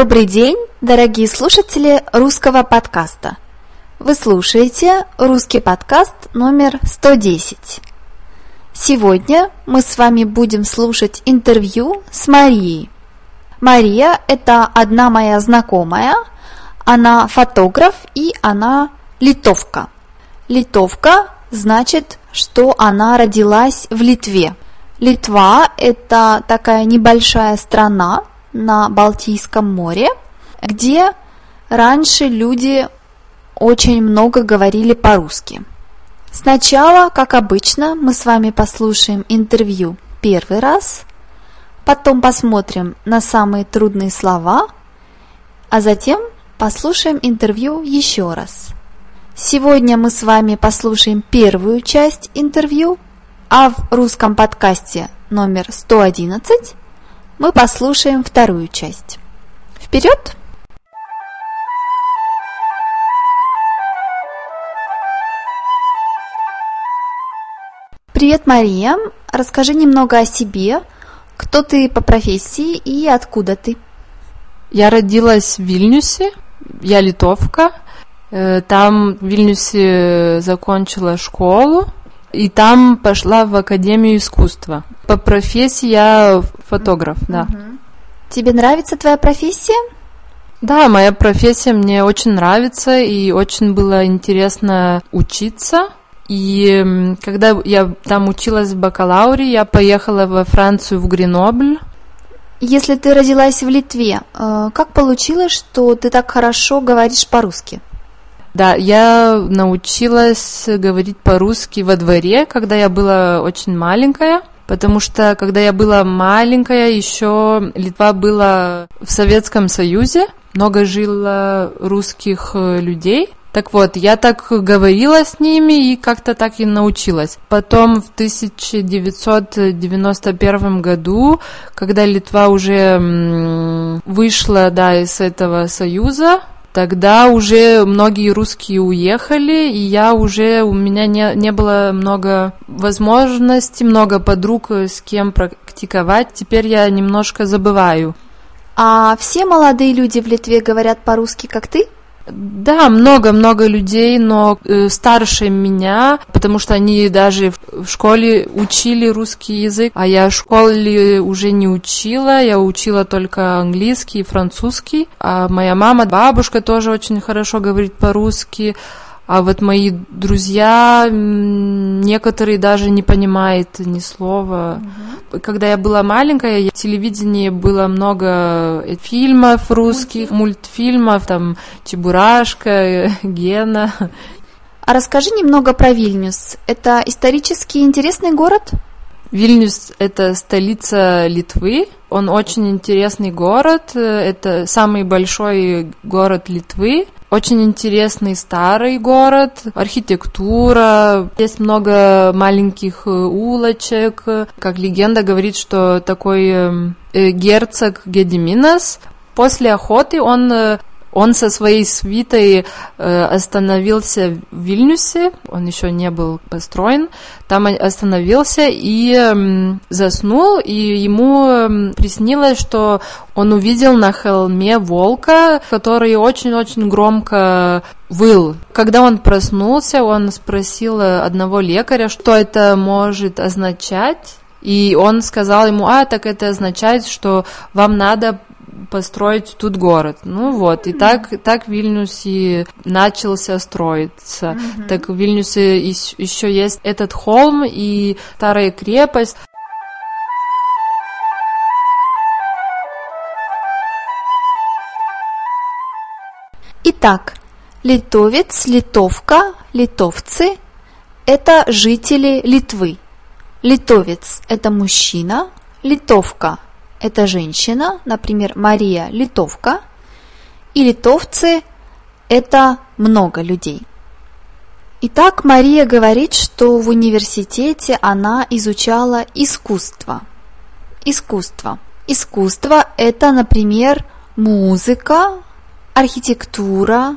Добрый день, дорогие слушатели русского подкаста. Вы слушаете русский подкаст номер 110. Сегодня мы с вами будем слушать интервью с Марией. Мария – это одна моя знакомая, она фотограф и она литовка. Литовка значит, что она родилась в Литве. Литва – это такая небольшая страна на Балтийском море, где раньше люди очень много говорили по-русски. Сначала, как обычно, мы с вами послушаем интервью первый раз, потом посмотрим на самые трудные слова, а затем послушаем интервью еще раз. Сегодня мы с вами послушаем первую часть интервью, а в русском подкасте номер 111 мы послушаем вторую часть. Вперед! Привет, Мария. Расскажи немного о себе. Кто ты по профессии и откуда ты? Я родилась в Вильнюсе. Я литовка. Э, там в Вильнюсе закончила школу. И там пошла в Академию искусства. По профессии я фотограф, да. Тебе нравится твоя профессия? Да, моя профессия мне очень нравится, и очень было интересно учиться. И когда я там училась в бакалауре, я поехала во Францию, в Гренобль. Если ты родилась в Литве, э, как получилось, что ты так хорошо говоришь по-русски? Да, я научилась говорить по-русски во дворе, когда я была очень маленькая, потому что когда я была маленькая, еще Литва была в Советском Союзе, много жило русских э, людей, так вот, я так говорила с ними и как-то так и научилась. Потом в 1991 году, когда Литва уже вышла да, из этого союза, тогда уже многие русские уехали, и я уже, у меня не, не было много возможностей, много подруг, с кем практиковать. Теперь я немножко забываю. А все молодые люди в Литве говорят по-русски, как ты? Да, много-много людей, но э, старше меня, потому что они даже в школе учили русский язык, а я в школе уже не учила, я учила только английский и французский. А моя мама, бабушка тоже очень хорошо говорит по-русски. А вот мои друзья, некоторые даже не понимают ни слова. Угу. Когда я была маленькая, в телевидении было много фильмов русских, мультфильмов, там Чебурашка, Гена. А расскажи немного про Вильнюс. Это исторически интересный город? Вильнюс – это столица Литвы. Он очень интересный город. Это самый большой город Литвы. Очень интересный старый город, архитектура, есть много маленьких э, улочек. Как легенда говорит, что такой э, э, герцог Гедиминас после охоты он он со своей свитой э, остановился в Вильнюсе, он еще не был построен, там остановился и э, заснул, и ему э, приснилось, что он увидел на холме волка, который очень-очень громко выл. Когда он проснулся, он спросил одного лекаря, что это может означать. И он сказал ему, а, так это означает, что вам надо построить тут город. Ну вот, и так, так Вильнюс и начался строиться. Mm-hmm. Так в Вильнюсе еще есть этот холм и старая крепость. Итак, литовец, литовка, литовцы – это жители Литвы. Литовец – это мужчина, литовка – это женщина, например, Мария – литовка, и литовцы – это много людей. Итак, Мария говорит, что в университете она изучала искусство. Искусство. Искусство – это, например, музыка, архитектура,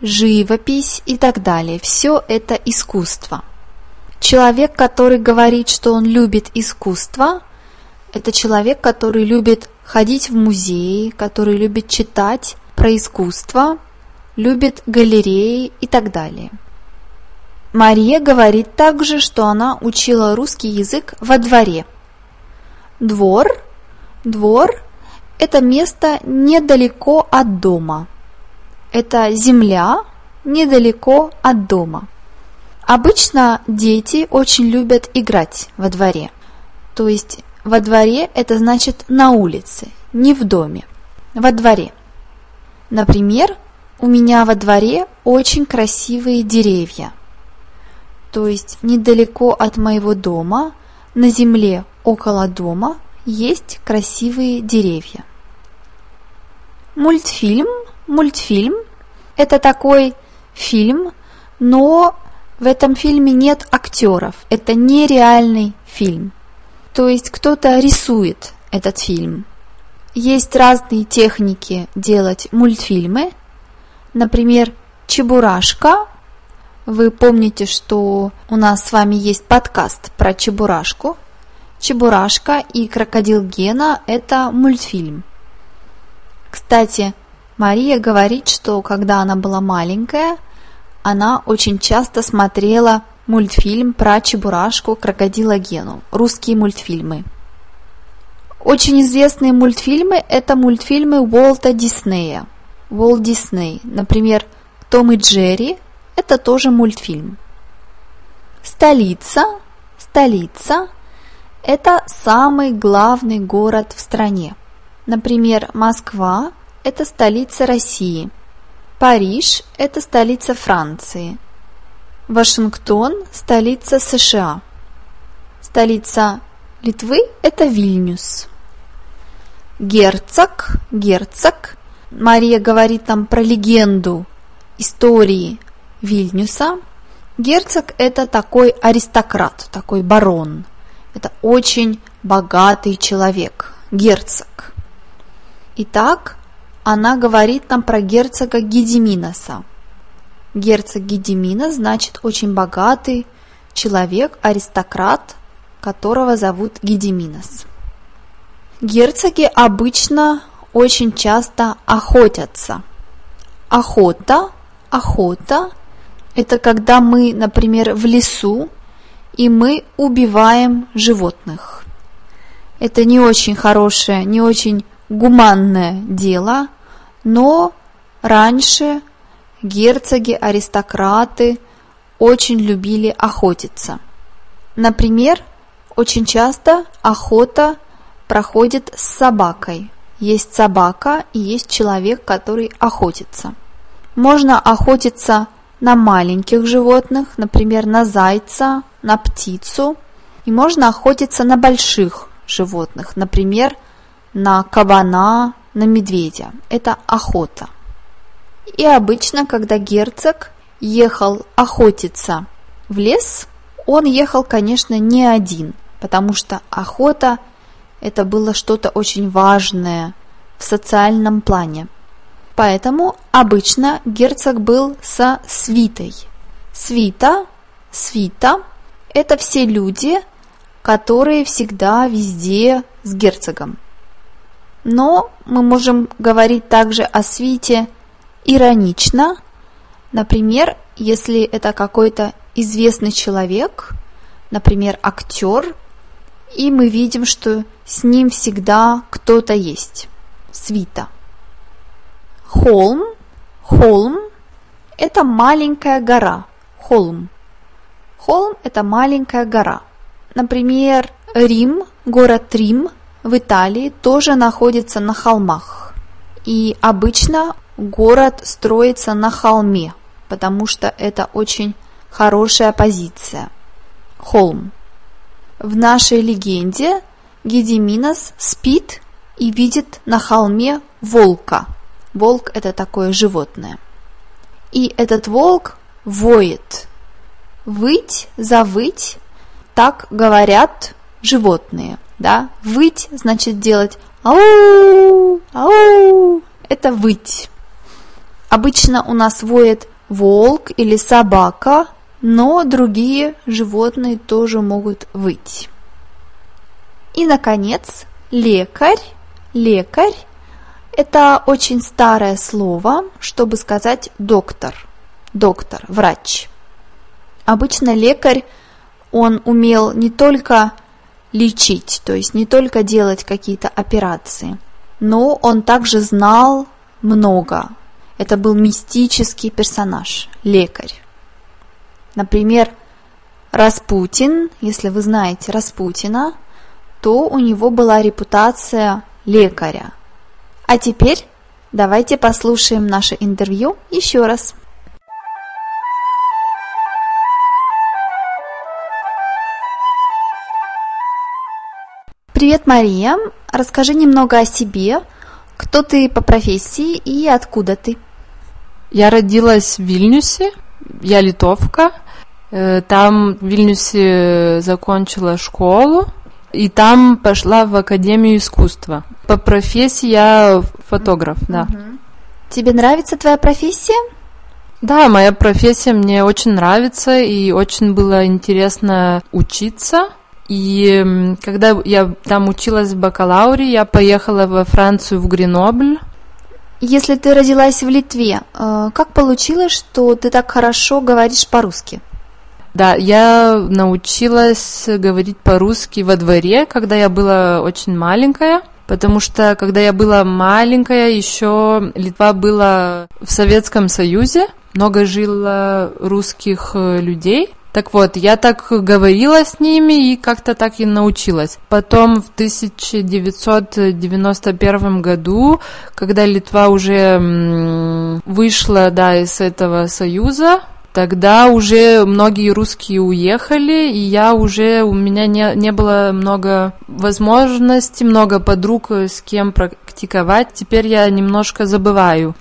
живопись и так далее. Все это искусство. Человек, который говорит, что он любит искусство, это человек, который любит ходить в музеи, который любит читать про искусство, любит галереи и так далее. Мария говорит также, что она учила русский язык во дворе. Двор, двор – это место недалеко от дома. Это земля недалеко от дома. Обычно дети очень любят играть во дворе. То есть во дворе это значит на улице, не в доме. Во дворе. Например, у меня во дворе очень красивые деревья – то есть недалеко от моего дома, на земле около дома, есть красивые деревья. Мультфильм, мультфильм – это такой фильм, но в этом фильме нет актеров, это нереальный фильм. То есть кто-то рисует этот фильм. Есть разные техники делать мультфильмы. Например, Чебурашка вы помните, что у нас с вами есть подкаст про Чебурашку. Чебурашка и крокодил Гена – это мультфильм. Кстати, Мария говорит, что когда она была маленькая, она очень часто смотрела мультфильм про Чебурашку, крокодила Гену, русские мультфильмы. Очень известные мультфильмы – это мультфильмы Уолта Диснея. Уолт Дисней, например, «Том и Джерри», это тоже мультфильм. Столица, столица – это самый главный город в стране. Например, Москва – это столица России. Париж – это столица Франции. Вашингтон – столица США. Столица Литвы – это Вильнюс. Герцог, герцог. Мария говорит нам про легенду, истории Вильнюса. Герцог – это такой аристократ, такой барон. Это очень богатый человек, герцог. Итак, она говорит нам про герцога Гедиминоса. Герцог Гедиминос значит очень богатый человек, аристократ, которого зовут Гедиминос. Герцоги обычно очень часто охотятся. Охота, охота – это когда мы, например, в лесу, и мы убиваем животных. Это не очень хорошее, не очень гуманное дело, но раньше герцоги, аристократы очень любили охотиться. Например, очень часто охота проходит с собакой. Есть собака и есть человек, который охотится. Можно охотиться на маленьких животных, например, на зайца, на птицу. И можно охотиться на больших животных, например, на кабана, на медведя. Это охота. И обычно, когда герцог ехал охотиться в лес, он ехал, конечно, не один, потому что охота – это было что-то очень важное в социальном плане. Поэтому обычно герцог был со свитой. Свита, свита – это все люди, которые всегда везде с герцогом. Но мы можем говорить также о свите иронично. Например, если это какой-то известный человек, например, актер, и мы видим, что с ним всегда кто-то есть. Свита. Холм, холм – это маленькая гора, холм. Холм – это маленькая гора. Например, Рим, город Рим в Италии тоже находится на холмах. И обычно город строится на холме, потому что это очень хорошая позиция. Холм. В нашей легенде Гедиминос спит и видит на холме волка – Волк – это такое животное. И этот волк воет. Выть, завыть – так говорят животные. Да? Выть значит делать ау, ау. Это выть. Обычно у нас воет волк или собака, но другие животные тоже могут выть. И, наконец, лекарь. лекарь – это очень старое слово, чтобы сказать доктор, доктор, врач. Обычно лекарь, он умел не только лечить, то есть не только делать какие-то операции, но он также знал много. Это был мистический персонаж, лекарь. Например, Распутин, если вы знаете Распутина, то у него была репутация лекаря. А теперь давайте послушаем наше интервью еще раз. Привет, Мария. Расскажи немного о себе. Кто ты по профессии и откуда ты? Я родилась в Вильнюсе. Я литовка. Э, там в Вильнюсе закончила школу. И там пошла в Академию искусства. По профессии я фотограф, да. Тебе нравится твоя профессия? Да, моя профессия мне очень нравится, и очень было интересно учиться. И когда я там училась в бакалауре, я поехала во Францию, в Гренобль. Если ты родилась в Литве, э, как получилось, что ты так хорошо говоришь по-русски? Да, я научилась говорить по-русски во дворе, когда я была очень маленькая. Потому что, когда я была маленькая, еще Литва была в Советском Союзе, много жило русских э, людей. Так вот, я так говорила с ними и как-то так и научилась. Потом в 1991 году, когда Литва уже вышла да, из этого союза, Тогда уже многие русские уехали, и я уже, у меня не, не было много возможностей, много подруг, с кем практиковать. Теперь я немножко забываю.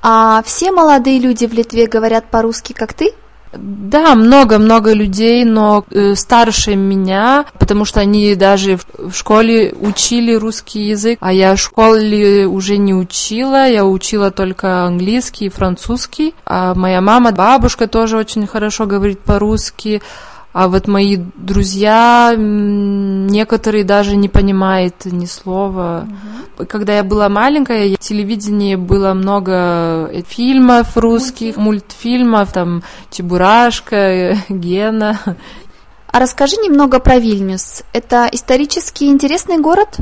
А все молодые люди в Литве говорят по-русски, как ты? Да, много-много людей, но э, старше меня, потому что они даже в, в школе учили русский язык, а я в школе уже не учила, я учила только английский и французский. А моя мама, бабушка тоже очень хорошо говорит по-русски. А вот мои друзья, некоторые даже не понимают ни слова. Угу. Когда я была маленькая, в телевидении было много фильмов русских, мультфильмов, там Чебурашка, Гена. А расскажи немного про Вильнюс. Это исторически интересный город?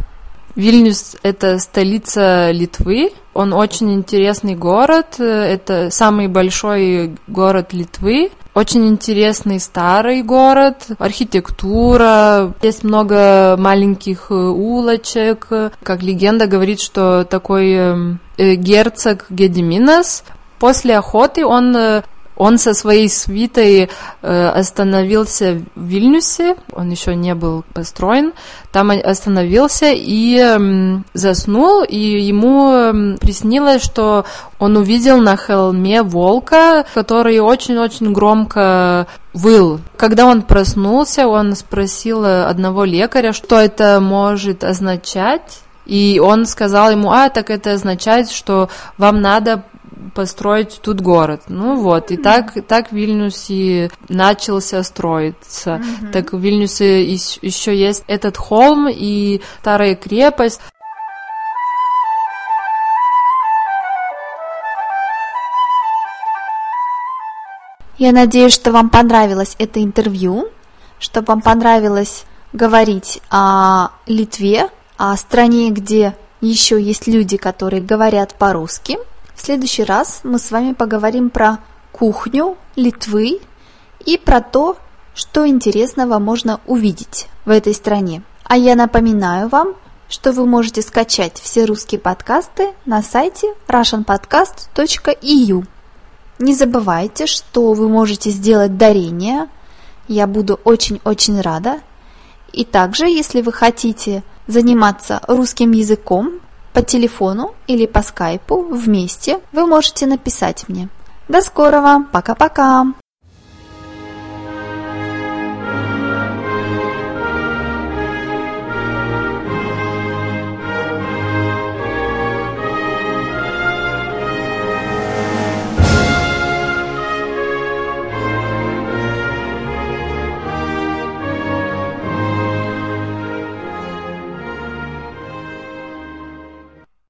Вильнюс – это столица Литвы. Он очень интересный город. Это самый большой город Литвы. Очень интересный старый город, архитектура, есть много маленьких э, улочек. Как легенда говорит, что такой эм, э, герцог Гедиминас после охоты он э, он со своей свитой э, остановился в Вильнюсе, он еще не был построен, там остановился и заснул, и ему приснилось, что он увидел на холме волка, который очень-очень громко выл. Когда он проснулся, он спросил одного лекаря, что это может означать. И он сказал ему, а, так это означает, что вам надо построить тут город. Ну вот, и так, так Вильнюс и начался строиться. Mm-hmm. Так в Вильнюсе еще есть этот холм и старая крепость. Я надеюсь, что вам понравилось это интервью, что вам понравилось говорить о Литве, о стране, где еще есть люди, которые говорят по-русски. В следующий раз мы с вами поговорим про кухню Литвы и про то, что интересного можно увидеть в этой стране. А я напоминаю вам, что вы можете скачать все русские подкасты на сайте russianpodcast.eu. Не забывайте, что вы можете сделать дарение. Я буду очень-очень рада. И также, если вы хотите заниматься русским языком, по телефону или по скайпу вместе вы можете написать мне. До скорого, пока-пока!